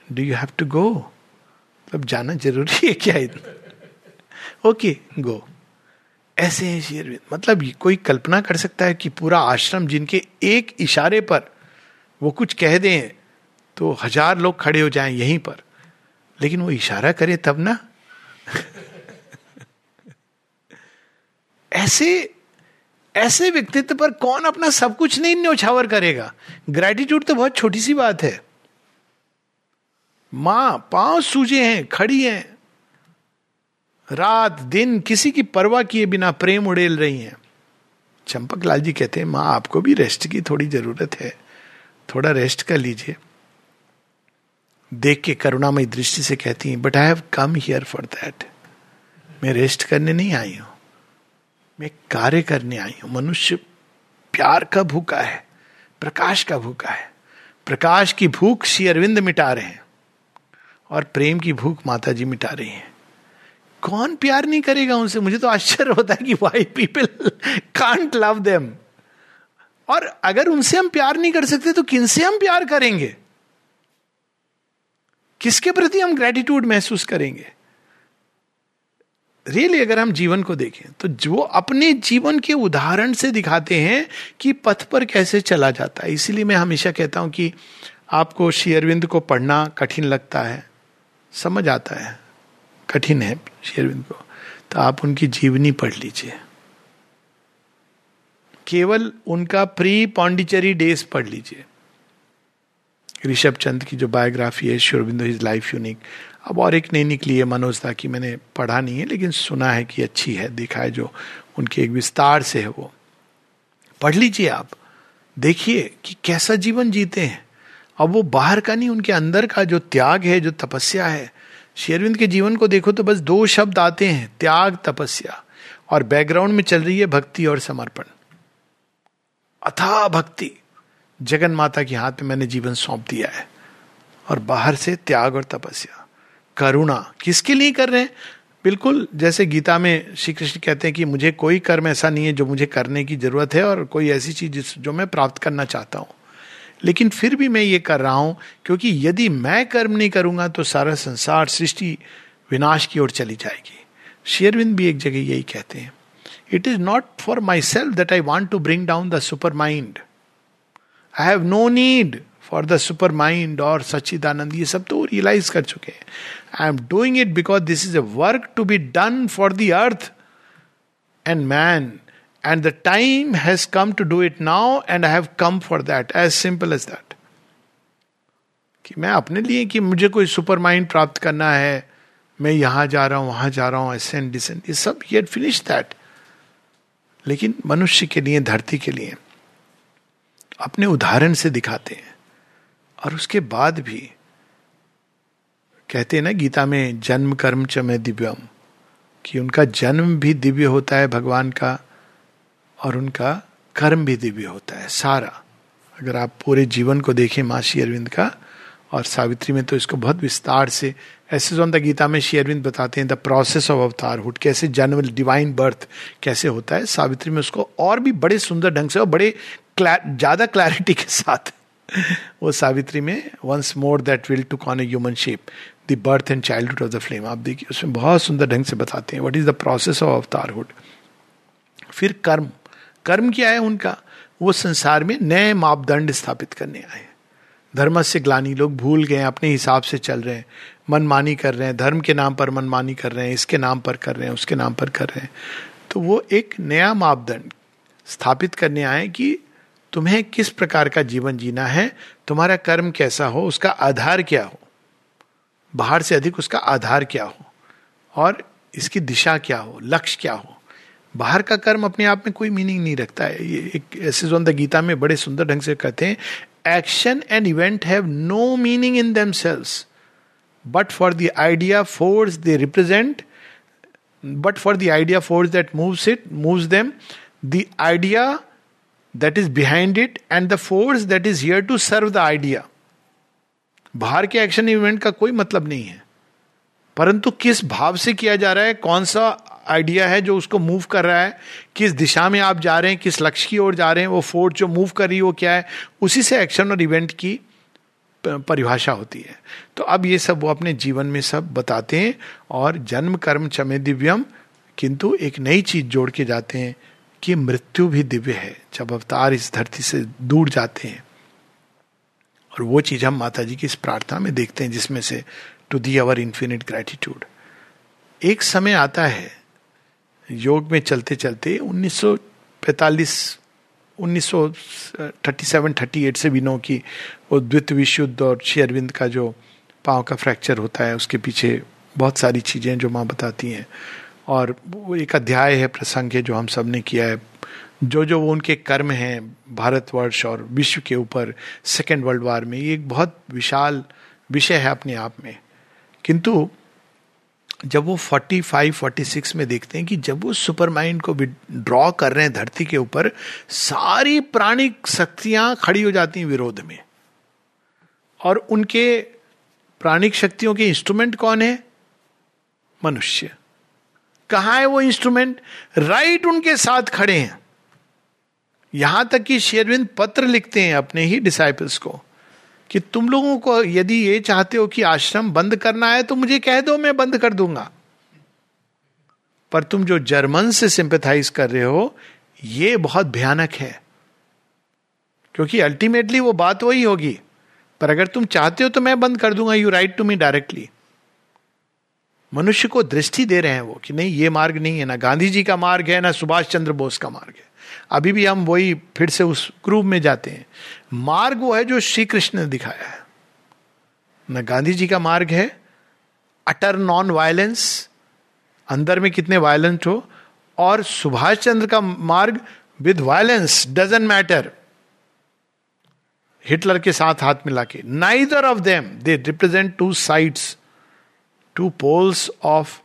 Do you have to go मतलब जाना ज़रूरी है क्या इतना ओके गो ऐसे हैं शेरविंद। मतलब कोई कल्पना कर सकता है कि पूरा आश्रम जिनके एक इशारे पर वो कुछ कह दें तो हज़ार लोग खड़े हो जाएँ यहीं पर। लेकिन वो इशारा करे तब ना? ऐसे ऐसे व्यक्तित्व पर कौन अपना सब कुछ नहीं न्यौछावर करेगा? ग्रेटिट्यूड तो बहुत छोटी सी बात है। माँ, पाँव सूजे हैं, खड़ी हैं। रात, दिन किसी की परवाह किए बिना प्रेम उड़ेल रही हैं। चंपक लाल जी कहते हैं, माँ, आपको भी रेस्ट की थोड़ी ज़रूरत है। थोड़ा रेस्ट कर लीजिए। देख के करुणामयी दृष्टि से कहती हैं but I have come here for that मैं रेस्ट करने नहीं आई हूँ। मैं कार्य करने आई हूँ। मनुष्य प्यार का भूखा है, प्रकाश का भूखा है। प्रकाश की भूख श्री अरविंद मिटा रहे हैं और प्रेम की भूख माता जी मिटा रही हैं। कौन प्यार नहीं करेगा उनसे? मुझे तो आश्चर्य होता है कि why people can't love them और अगर उनसे हम प्यार नहीं कर सकते तो किनसे हम प्यार करेंगे? किसके प्रति हम ग्रेटिट्यूड महसूस करेंगे? रियली अगर हम जीवन को देखें तो जो अपने जीवन के उदाहरण से दिखाते हैं कि पथ पर कैसे चला जाता है। इसीलिए मैं हमेशा कहता हूँ कि आपको शेयरविंद को पढ़ना कठिन लगता है। समझ आता है, कठिन है शेयरविंद को। तो आप उनकी जीवनी पढ़ लीजिए। केवल उनका प्री पौंडिचेरी डेज़ पढ़ लीजिए। ऋषभ चंद की जो बायोग्राफी है श्योरबिंदो इज़ लाइफ यूनिक अब और एक नई निकली है मनोज दा की मैंने पढ़ा नहीं है, लेकिन सुना है कि अच्छी है, देखा है जो उनके एक विस्तार से है वो। पढ़ लीजिए आप, देखिए कि कैसा जीवन जीते हैं। अब वो बाहर का नहीं, उनके अंदर का जो त्याग है, जो तपस्या है। शेरविंद के जीवन को देखो तो बस दो शब्द आते हैं, त्याग, तपस्या। और बैकग्राउंड में चल रही है भक्ति और समर्पण। अथा भक्ति, जगन माता के हाथ में मैंने जीवन सौंप दिया है। और बाहर से त्याग और तपस्या। करुणा। किसके लिए कर रहे हैं? बिल्कुल, जैसे गीता में श्री कृष्ण कहते हैं कि मुझे कोई कर्म ऐसा नहीं है जो मुझे करने की ज़रूरत है और कोई ऐसी चीज़ जो मैं प्राप्त करना चाहता हूँ। लेकिन फिर भी मैं ये कर रहा हूँ, क्योंकि यदि मैं कर्म नहीं करूँगा तो सारा संसार, सृष्टि विनाश की ओर चली जाएगी। शेयरविंद भी एक जगह यही कहते हैं। It is not for myself that I want to bring down the supermind I have no need for the supermind और सच्चिदानंद ये सब तो रियलाइज़ कर चुके हैं। I am doing it because this is a work to be done for the earth and man and the time has come to do it now and I have come for that as simple as that कि मैं अपने लिए कि मुझे कोई super mind प्राप्त करना है। मैं यहाँ जा रहा हूँ, वहाँ जा रहा हूँ एसेंट डिसेंट ये सब ये फिनिश दैट लेकिन मनुष्य के लिए, धरती के लिए, अपने उदाहरण से दिखाते हैं। और उसके बाद भी कहते हैं ना, गीता में जन्म कर्म च में दिव्यम, कि उनका जन्म भी दिव्य होता है भगवान का और उनका कर्म भी दिव्य होता है, सारा। अगर आप पूरे जीवन को देखें माँ श्री अरविंद का, और सावित्री में तो इसको बहुत विस्तार से, ऐसे जो गीता में श्री अरविंद बताते हैं द प्रोसेस ऑफ़ अवतार अवतारहुड कैसे जन्म डिवाइन बर्थ कैसे होता है, सावित्री में उसको और भी बड़े सुंदर ढंग से और बड़े ज़्यादा क्लैरिटी के साथ वो सावित्री में once more that will to con a human shape the birth and childhood of the flame आप देखिए, उसमें बहुत सुंदर ढंग से बताते हैं. What is the process of avatarhood? फिर कर्म. कर्म क्या है उनका? वो संसार में नए मापदंड स्थापित करने आए धर्म से ग्लानी लोग भूल गए अपने हिसाब से चल रहे हैं. मनमानी कर रहे हैं. धर्म के नाम पर मनमानी कर रहे हैं, इसके नाम पर कर रहे हैं, उसके नाम पर कर रहे हैं. तो वो एक नया मापदंड स्थापित करने आए कि तुम्हें किस प्रकार का जीवन जीना है? तुम्हारा कर्म कैसा हो? उसका आधार क्या हो? बाहर से अधिक उसका आधार क्या हो? और इसकी दिशा क्या हो? लक्ष्य क्या हो? बाहर का कर्म अपने आप में कोई मीनिंग नहीं रखता है। ये एक ऐसे जो गीता में बड़े सुंदर ढंग से कहते हैं action and event have no meaning in themselves but for the idea force they represent but for the idea force that moves it moves them the idea that is behind it and the force that is here to serve the idea बाहर के action event का कोई मतलब नहीं है। परंतु किस भाव से किया जा रहा है, कौन सा आइडिया है जो उसको मूव कर रहा है, किस दिशा में आप जा रहे हैं, किस लक्ष्य की ओर जा रहे हैं, वो फोर्स जो मूव कर रही है वो क्या है, उसी से एक्शन और इवेंट की परिभाषा होती है। तो अब ये सब वो अपने जीवन में सब बताते हैं और जन्म, कर्म, चमे, दिव्यम, किंतु एक नई चीज़ जोड़ के जाते हैं। कि मृत्यु भी दिव्य है, जब अवतार इस धरती से दूर जाते हैं। और वो चीज़ हम माता जी की इस प्रार्थना में देखते हैं, जिसमें से to the our infinite gratitude एक समय आता है, योग में चलते चलते 1945 1937 38 से भी की वो द्वित विशुद्ध और श्री शेयरविंद का जो पाँव का फ्रैक्चर होता है, उसके पीछे बहुत सारी चीज़ें जो माँ बताती हैं। और एक अध्याय है, प्रसंग है जो हम सबने किया है। जो जो वो उनके कर्म हैं भारतवर्ष और विश्व के ऊपर सेकेंड वर्ल्ड वार में, ये एक बहुत विशाल विषय है अपने आप में। किंतु जब वो 45 46 में देखते हैं कि जब वो सुपर माइंड को ड्रॉ कर रहे हैं धरती के ऊपर, सारी प्राणिक शक्तियाँ खड़ी हो जाती हैं विरोध में। और उनके प्राणिक शक्तियों के इंस्ट्रूमेंट कौन है? मनुष्य। कहा है वो इंस्ट्रूमेंट राइट उनके साथ खड़े हैं। यहाँ तक कि शेरविंद पत्र लिखते हैं अपने ही डिसाइपल्स को कि तुम लोगों को यदि ये चाहते हो कि आश्रम बंद करना है तो मुझे कह दो, मैं बंद कर दूँगा। पर तुम जो जर्मन से सिंपथाइज कर रहे हो, ये बहुत भयानक है। क्योंकि अल्टीमेटली वो बात वही होगी। पर अगर तुम चाहते हो तो मैं बंद कर दूँगा you write to me directly मनुष्य को दृष्टि दे रहे हैं वो कि नहीं, ये मार्ग नहीं है, ना गांधी जी का मार्ग है, ना सुभाष चंद्र बोस का मार्ग है। अभी भी हम वही फिर से उस ग्रुप में जाते हैं। मार्ग वो है जो श्री कृष्ण ने दिखाया है। न गांधी जी का मार्ग है अटर नॉन वायलेंस अंदर में कितने वायलेंट हो, और सुभाष चंद्र का मार्ग with violence doesn't matter Hitler के साथ हाथ मिला के। Neither of them they represent two sides two poles of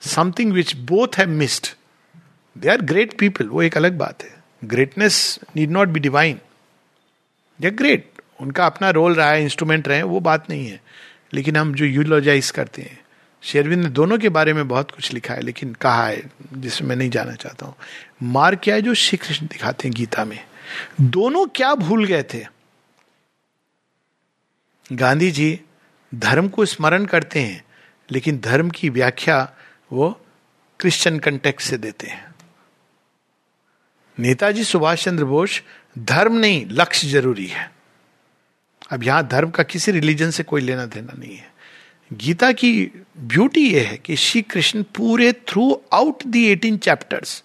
something which both have missed they are great people वो एक अलग बात है. Greatness need not be divine they are great उनका अपना रोल रहा है इंस्ट्रूमेंट रहे वो बात नहीं है. लेकिन हम जो यूलोजाइज करते हैं, शेरविंद ने दोनों के बारे में बहुत कुछ लिखा है, लेकिन कहा है, जिसमें मैं नहीं जाना चाहता हूँ। मार्ग क्या है जो श्री कृष्ण दिखाते हैं गीता में? दोनों क्या भूल गए थे? गांधी जी धर्म को स्मरण करते हैं लेकिन धर्म की व्याख्या वो क्रिश्चियन कंटेक्ट से देते हैं। नेताजी सुभाष चंद्र बोस धर्म नहीं लक्ष्य ज़रूरी है। अब यहाँ धर्म का किसी रिलीजन से कोई लेना देना नहीं है। गीता की ब्यूटी यह है कि श्री कृष्ण पूरे throughout the eighteen chapters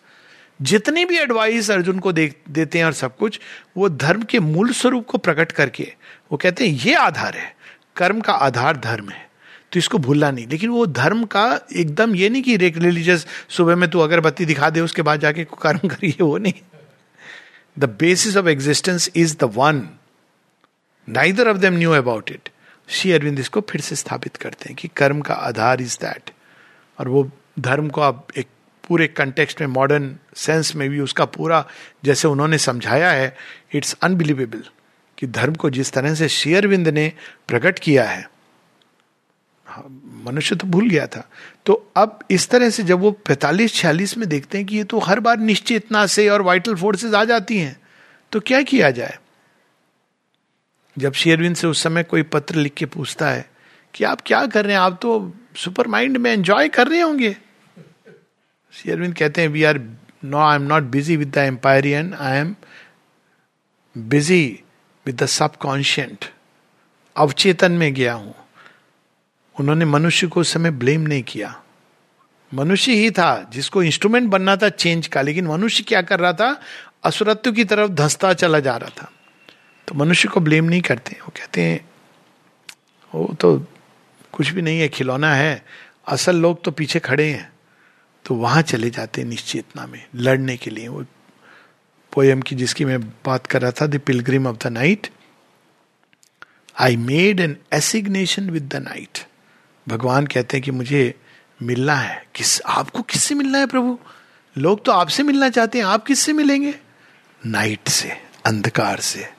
जितनी भी एडवाइस अर्जुन को दे, देते हैं और सब कुछ वो धर्म के मूल स्वरूप को प्रकट करके वो कहते हैं ये आधार है। कर्म का आधार धर्म है। तो इसको भूलना नहीं। लेकिन वो धर्म का एकदम ये नहीं कि रिलीजियस सुबह में तू अगरबत्ती दिखा दे उसके बाद जाके कर्म करिए वो नहीं। The basis of existence is the one neither of them knew about it Shri Aurobindo इसको फिर से स्थापित करते हैं कि कर्म का आधार इज़ दैट और वो धर्म को आप एक पूरे कंटेक्स्ट में मॉडर्न सेंस में भी उसका पूरा जैसे उन्होंने समझाया है इट्स अनबिलीवेबल कि धर्म को जिस तरह से शेयरविंद ने प्रकट किया है हाँ, मनुष्य तो भूल गया था। तो अब इस तरह से जब वो पैतालीस, छियालीस में देखते हैं कि ये तो हर बार निश्चेतना से और वाइटल फोर्सेस आ जाती हैं तो क्या किया जाए? जब शेयरविंद से उस समय कोई पत्र लिख के पूछता है कि आप क्या कर रहे हैं, आप तो सुपर माइंड में एंजॉय कर रहे होंगे। शेयरविंद कहते हैं we are no I am not busy with the empyrean I am busy with the subconscient अवचेतन में गया हूँ। उन्होंने मनुष्य को उस समय ब्लेम नहीं किया। मनुष्य ही था जिसको इंस्ट्रूमेंट बनना था चेंज का, लेकिन मनुष्य क्या कर रहा था? असुरत्व की तरफ़ धंसता चला जा रहा था। तो मनुष्य को ब्लेम नहीं करते। वो कहते हैं, वो तो कुछ भी नहीं है, खिलौना है। असल लोग तो पीछे खड़े हैं। तो वहाँ चले जाते हैं निश्चेतना में, लड़ने के लिए। वो पोयम की जिसकी मैं बात कर रहा था the pilgrim of the night I made an assignation with the night भगवान कहते हैं कि मुझे मिलना है। किस, आपको किससे मिलना है प्रभु? लोग तो आपसे मिलना चाहते हैं। आप किससे मिलेंगे? नाइट से, अंधकार से,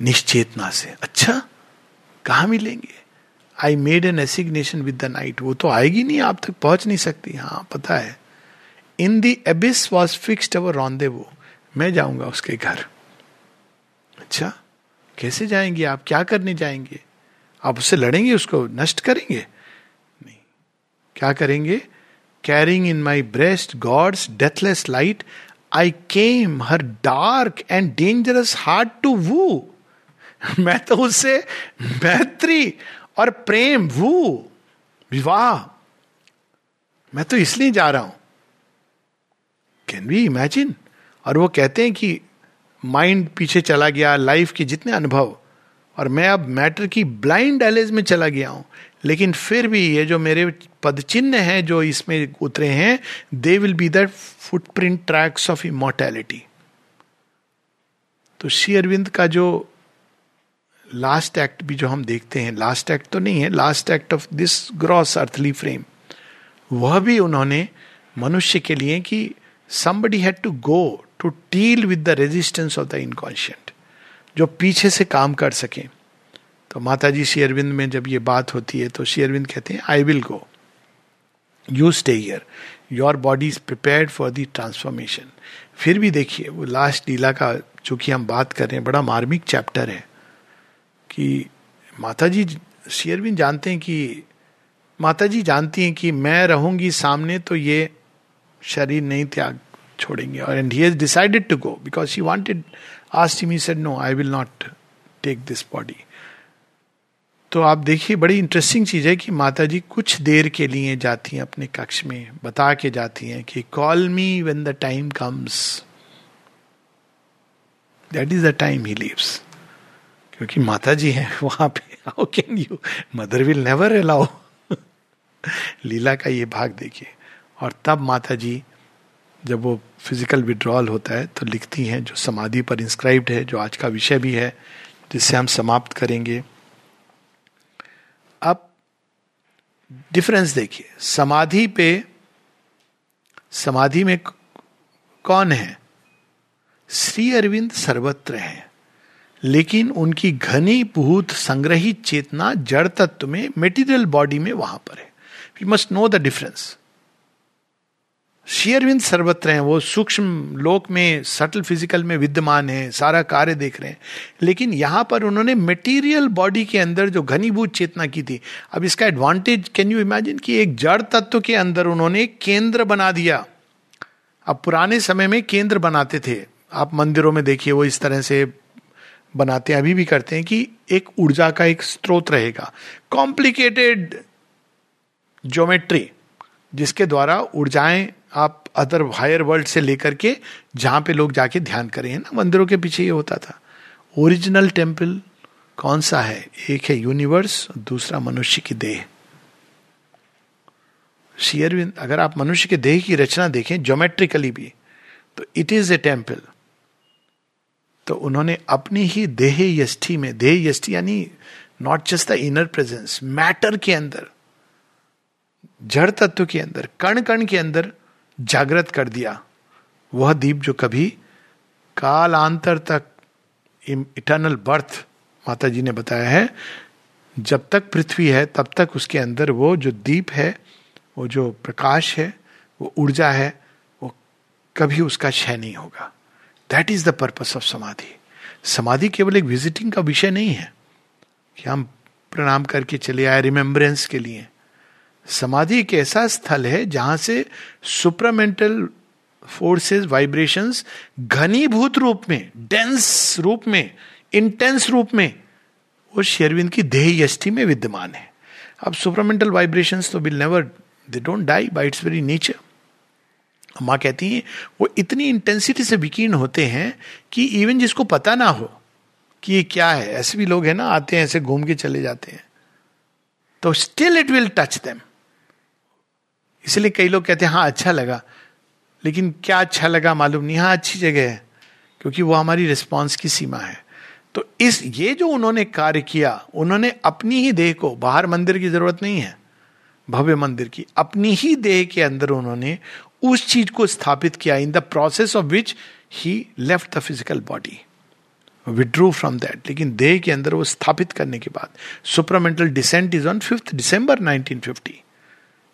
निश्चेतना से। अच्छा कहा मिलेंगे? I made an assignation with the night वो तो आएगी नहीं, आप तक पहुँच नहीं सकती। हाँ पता है। In the abyss was fixed our rendezvous वो मैं जाऊँगा उसके घर। अच्छा कैसे जाएँगे आप? क्या करने जाएँगे? आप उससे लड़ेंगे, उसको नष्ट करेंगे? नहीं। क्या करेंगे? Carrying in my breast God's deathless light I came her dark and dangerous heart to woo मैं तो उससे मैत्री और प्रेम वो विवाह। मैं तो इसलिए जा रहा हूँ। कैन वी इमेजिन और वो कहते हैं कि माइंड पीछे चला गया लाइफ के जितने अनुभव और मैं अब मैटर की ब्लाइंड एलेज में चला गया हूँ। लेकिन फिर भी ये जो मेरे पद चिन्ह हैं, जो इसमें उतरे हैं they will be the footprint tracks of immortality तो श्री अरविंद का जो लास्ट एक्ट भी जो हम देखते हैं लास्ट एक्ट तो नहीं है last act of this gross earthly frame वह भी उन्होंने मनुष्य के लिए कि somebody had to go to deal with the resistance of the inconscient जो पीछे से काम कर सके। तो माता जी श्री अरविंद में जब ये बात होती है तो श्री अरविंद कहते हैं I will go you stay here your body is prepare for the transformation फिर भी देखिए, वो लास्ट लीला का, चूँकि हम बात कर रहे हैं, बड़ा मार्मिक चैप्टर है कि माता जी शेयरविन जानते हैं कि माता जी जानती हैं कि मैं रहूँगी सामने तो ये शरीर नहीं त्याग छोड़ेंगे। और and he has decided to go because he wanted asked him he said no I will not take this body तो आप देखिए, बड़ी इंटरेस्टिंग चीज़ है कि माता जी कुछ देर के लिए जाती हैं अपने कक्ष में, बता के जाती हैं कि call me when the time comes that is the time he leaves क्योंकि माता जी हैं, वहाँ पे how can you mother will never allow लीला का ये भाग देखिए। और तब माता जी जब वो फ़िज़िकल विड्रॉल होता है तो लिखती हैं जो समाधि पर इंस्क्राइब्ड है, जो आज का विषय भी है जिससे हम समाप्त करेंगे। अब डिफरेंस देखिए। समाधि पे, समाधि में कौन है? श्री अरविंद सर्वत्र हैं, लेकिन उनकी घनी भूत संग्रहित चेतना जड़ तत्व में मेटीरियल बॉडी में वहाँ पर है। We must know the difference Sri Aurobindo सर्वत्र हैं, वो सूक्ष्म लोक में सटल फ़िज़िकल में विद्यमान है, सारा कार्य देख रहे हैं। लेकिन यहाँ पर उन्होंने मटेरियल बॉडी के अंदर जो घनीभूत चेतना की थी, अब इसका एडवांटेज कैन यू इमेजिन कि एक जड़ तत्व के अंदर उन्होंने केंद्र बना दिया। अब पुराने समय में केंद्र बनाते थे। आप मंदिरों में देखिए, वो इस तरह से बनाते हैं, अभी भी करते हैं कि एक ऊर्जा का एक स्रोत रहेगा। कॉम्प्लिकेटेड ज्योमेट्री जिसके द्वारा ऊर्जाएँ आप अदर हायर वर्ल्ड से लेकर के जहाँ पे लोग जाके ध्यान करें, है ना? मंदिरों के पीछे ये होता था। ओरिजिनल टेंपल कौन सा है? एक है यूनिवर्स दूसरा मनुष्य की देह। शेयरविंद अगर आप मनुष्य के देह की रचना देखें ज्योमेट्रिकली भी तो इट इज़ ए टेंपल तो उन्होंने अपनी ही देह यष्टि में देह यष्टि यानी not just the inner presence matter के अंदर, जड़ तत्व के अंदर कण कण के अंदर जागृत कर दिया। वह दीप जो कभी कालांतर तक इटर्नल बर्थ माता जी ने बताया है, जब तक पृथ्वी है, तब तक उसके अंदर वो जो दीप है, वो जो प्रकाश है, वो ऊर्जा है, वो कभी उसका क्षय नहीं होगा। That is the purpose of समाधि। समाधि केवल एक विजिटिंग का विषय नहीं है कि हम प्रणाम करके चले आए रिमेम्बरेंस के लिए। समाधि एक ऐसा स्थल है जहाँ से सुपरामेंटल फोर्सेस वाइब्रेशंस घनीभूत रूप में डेंस रूप में इंटेंस रूप में, वो शेरविंद की देह यष्टि में विद्यमान है। अब सुपरामेंटल वाइब्रेशंस तो will never they don't die by its very nature माँ कहती हैं, वो इतनी इंटेंसिटी से विकीर्ण होते हैं कि इवन जिसको पता ना हो कि ये क्या है, ऐसे भी लोग हैं ना, आते हैं, ऐसे घूम के चले जाते हैं। तो still it will touch them इसलिए कई लोग कहते हैं हाँ अच्छा लगा। लेकिन क्या अच्छा लगा मालूम नहीं। हाँ अच्छी जगह है, क्योंकि वो हमारी रिस्पॉन्स की सीमा है। तो इस, ये जो उन्होंने कार्य किया, उन्होंने अपनी ही देह को, बाहर मंदिर की ज़रूरत नहीं है, भव्य मंदिर की, अपनी ही देह के अंदर उन्होंने उस चीज़ को स्थापित किया in the process of which he left the physical body withdrew from that लेकिन देह के अंदर वो स्थापित करने के बाद supramental descent is on fifth December 1950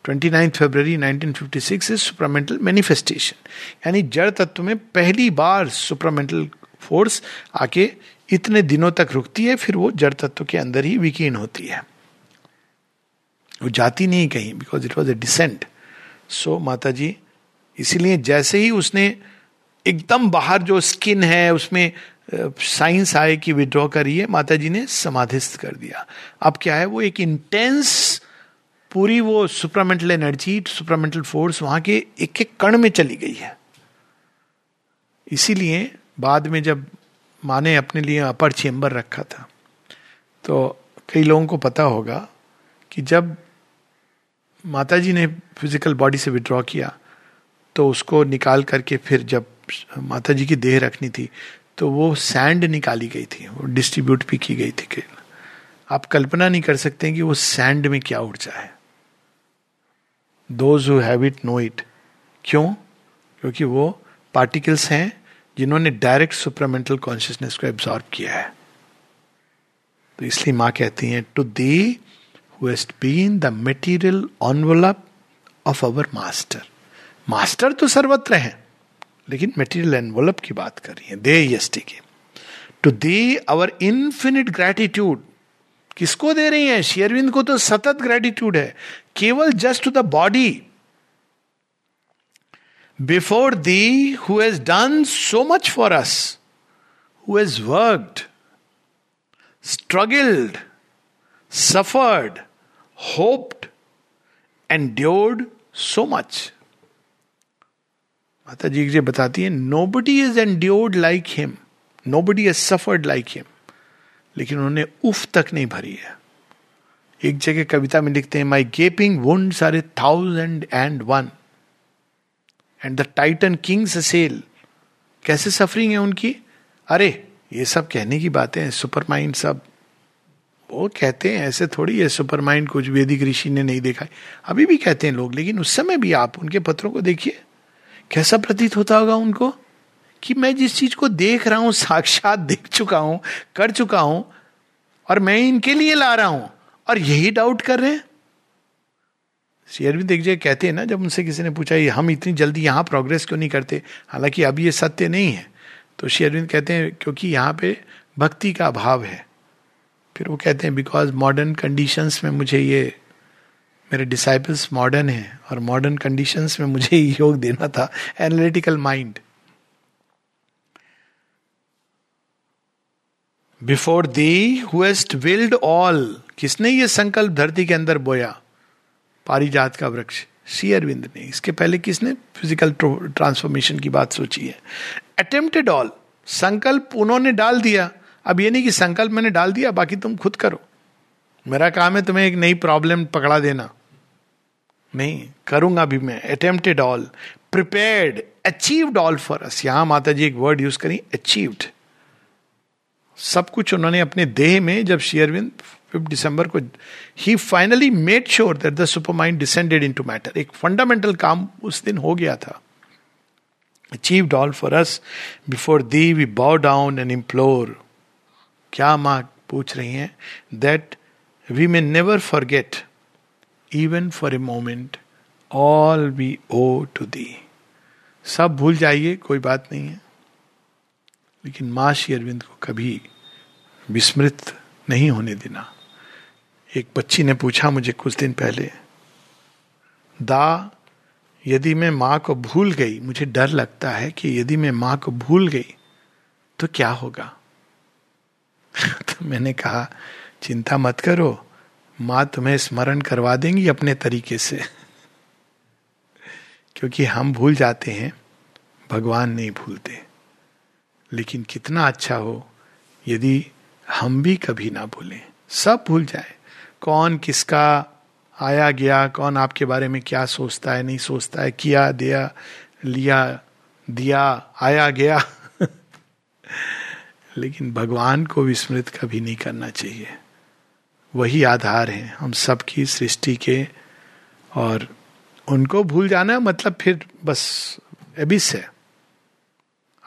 29 फरवरी 1956 इज़ सुपरामेंटल मैनिफेस्टेशन यानी जड़ तत्व में पहली बार सुपरामेंटल फोर्स आके इतने दिनों तक रुकती है, फिर वो जड़ तत्व के अंदर ही विकीर्ण होती है। वो जाती नहीं कहीं because it was a descent so Mata ji इसीलिए जैसे ही उसने एकदम बाहर जो स्किन है, उसमें साइंस आए कि विड्रॉ करिए माता जी ने समाधिस्थ कर दिया। अब क्या है, वो एक इंटेंस पूरी वो सुपरामेंटल एनर्जी, सुपरामेंटल फोर्स वहाँ के एक एक कण में चली गई है। इसीलिए बाद में जब माँ ने अपने लिए अपर चेम्बर रखा था तो कई लोगों को पता होगा कि जब माता जी ने फ़िज़िकल बॉडी से विड्रॉ किया तो उसको निकाल करके फिर जब माता जी की देह रखनी थी तो वो सैंड निकाली गई थी, वो डिस्ट्रीब्यूट भी की गई थी। आप कल्पना नहीं कर सकते कि वो सैंड में क्या ऊर्जा है। Those who have it know it क्यों? क्योंकि वो पार्टिकल्स हैं जिन्होंने डायरेक्ट सुपरामेंटल कॉन्शियसनेस को एब्जॉर्ब किया है। तो इसलिए माँ कहती हैं to thee has been the material envelope of our master. Master तो सर्वत्र है, लेकिन मेटीरियल एनवलप की बात कर रही है। दे की। To thee our infinite gratitude किसको दे रही है? शेयरविंद को तो सतत ग्रेटिट्यूड है। केवल just to the body before thee who has done so much for us who has worked struggled suffered hoped and endured so much Mata ji ji बताती है nobody is endured like him nobody is suffered like him लेकिन उन्होंने उफ तक नहीं भरी है एक जगह कविता में लिखते हैं माई गेपिंग वुंड सारे thousand and one and the Titan kings sail कैसे सफरिंग है उनकी? अरे, ये सब कहने की बातें हैं सुपर माइंड सब। वो कहते हैं, ऐसे थोड़ी है सुपर माइंड कुछ वैदिक ऋषि ने नहीं देखा अभी भी कहते हैं लोग, लेकिन उस समय भी आप उनके पत्रों को देखिए। कैसा प्रतीत होता होगा उनको? कि मैं जिस चीज़ को देख रहा हूँ, साक्षात देख चुका हूँ, कर चुका हूँ, और मैं इनके लिए ला रहा हूँ। और यही डाउट कर रहे हैं? शेयरविंद एक जगह कहते हैं ना, जब उनसे किसी ने पूछा हम इतनी जल्दी यहाँ प्रोग्रेस क्यों नहीं करते? हालाँकि अब ये सत्य नहीं है। तो शेयरविंद कहते हैं, क्योंकि यहाँ पे भक्ति का अभाव है। फिर वो कहते हैं बिकॉज़ मॉडर्न कंडीशंस में मुझे ये, मेरे डिसाइपल्स मॉडर्न हैं और मॉडर्न कंडीशंस में मुझे योग देना था analytical mind before thee who hast willed all किसने ये संकल्प धरती के अंदर बोया? पारिजात का वृक्ष। सी अरविंद ने। इसके पहले किसने फ़िज़िकल ट्रांसफॉर्मेशन की बात सोची है? अटेम्प्टेड ऑल संकल्प उन्होंने डाल दिया। अब ये नहीं कि संकल्प मैंने डाल दिया, बाकी तुम खुद करो। मेरा काम है तुम्हें एक नई प्रॉब्लम पकड़ा देना। नहीं, करूँगा भी मैं। Attempted all prepared achieved all for us यहाँ माता जी एक वर्ड यूज़ करी अचीव्ड सब कुछ उन्होंने अपने देह में जब शेयरविंद फिफ्थ दिसंबर को he finally made sure that the supermind descended into matter एक फंडामेंटल काम उस दिन हो गया था। Achieved all for us before thee we bow down and implore क्या माँ पूछ रही हैं? That we may never forget even for a moment all we owe to thee सब भूल जाइए, कोई बात नहीं है। लेकिन माँ श्री अरविंद को कभी विस्मृत नहीं होने देना। एक बच्ची ने पूछा मुझे कुछ दिन पहले, दा, यदि मैं माँ को भूल गई, मुझे डर लगता है कि यदि मैं माँ को भूल गई तो क्या होगा? तो मैंने कहा, चिंता मत करो, माँ तुम्हें स्मरण करवा देंगी अपने तरीके से, क्योंकि हम भूल जाते हैं, भगवान नहीं भूलते। लेकिन कितना अच्छा हो यदि हम भी कभी ना भूलें, सब भूल जाए। कौन किसका आया गया, कौन आपके बारे में क्या सोचता है, नहीं सोचता है, किया, दिया, लिया, दिया, आया गया। लेकिन भगवान को विस्मृत कभी नहीं करना चाहिए। वही आधार है हम सबकी सृष्टि के। और उनको भूल जाना मतलब फिर बस एबिस है।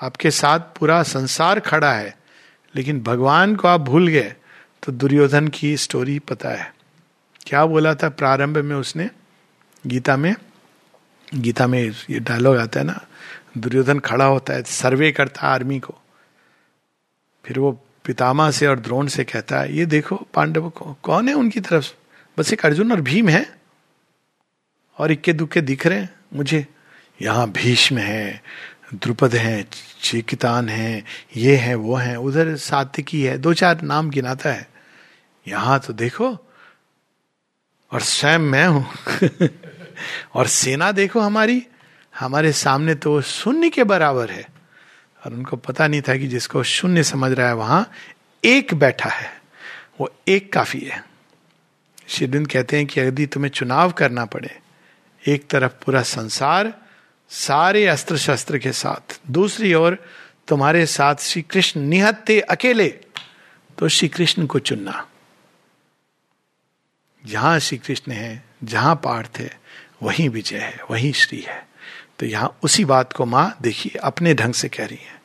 आपके साथ पूरा संसार खड़ा है, लेकिन भगवान को आप भूल गए। तो दुर्योधन की स्टोरी पता है। क्या बोला था प्रारंभ में उसने? गीता में? गीता में ये डायलॉग आता है ना, दुर्योधन खड़ा होता है, सर्वे करता आर्मी को। फिर वो पितामा से और द्रोण से कहता है, ये देखो पांडव को, कौन है उनकी तरफ़ बस एक अर्जुन और भीम है। और इक्के दुक्के दिख रहे हैं। मुझे यहाँ भीष्म है, द्रुपद है, चिकितान है, ये है, वो है, उधर सात्विकी है, दो चार नाम गिनाता है। यहाँ तो देखो। और स्वयं मैं हूँ। और सेना देखो हमारी। हमारे सामने तो शून्य के बराबर है। और उनको पता नहीं था कि जिसको शून्य समझ रहा है वहाँ एक बैठा है। वो एक काफ़ी है। शिविंद कहते हैं कि यदि तुम्हें चुनाव करना पड़े, एक तरफ़ पूरा संसार, सारे अस्त्र शस्त्र के साथ, दूसरी ओर तुम्हारे साथ श्री कृष्ण निहत्ते अकेले तो श्री कृष्ण को चुनना। जहाँ श्री कृष्ण है जहाँ पार्थ है वहीं विजय है वहीं श्री है। तो यहाँ उसी बात को माँ देखिए अपने ढंग से कह रही है।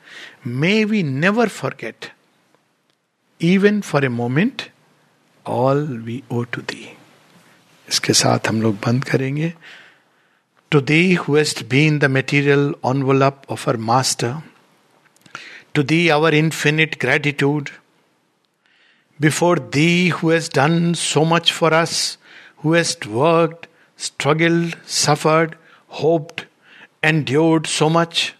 May we never forget even for a moment all we owe to thee इसके साथ हम लोग बंद करेंगे। To thee who hast been the material envelope of our Master, to thee our infinite gratitude. Before thee who has done so much for us, who hast worked, struggled, suffered, hoped, endured so much.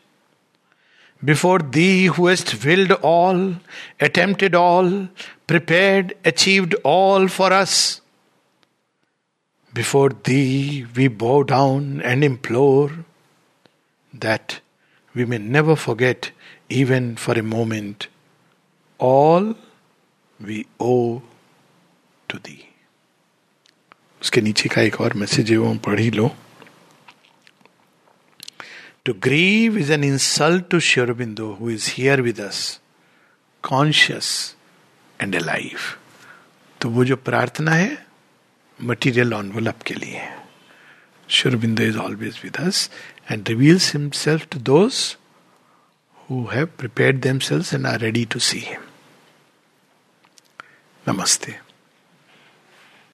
Before thee, who hast willed all, attempted all, prepared, achieved all for us. Before thee, we bow down and implore that we may never forget, even for a moment, all we owe to thee उसके नीचे का एक और message है, वो हम पढ़ ही लो। To grieve is an insult to Sri Aurobindo who is here with us conscious and A life तो वो जो प्रार्थना है मटीरियल ऑनवलप के लिए है। Sri Aurobindo is always with us and reveals himself to those who have prepare them sales and are ready to see him नमस्ते।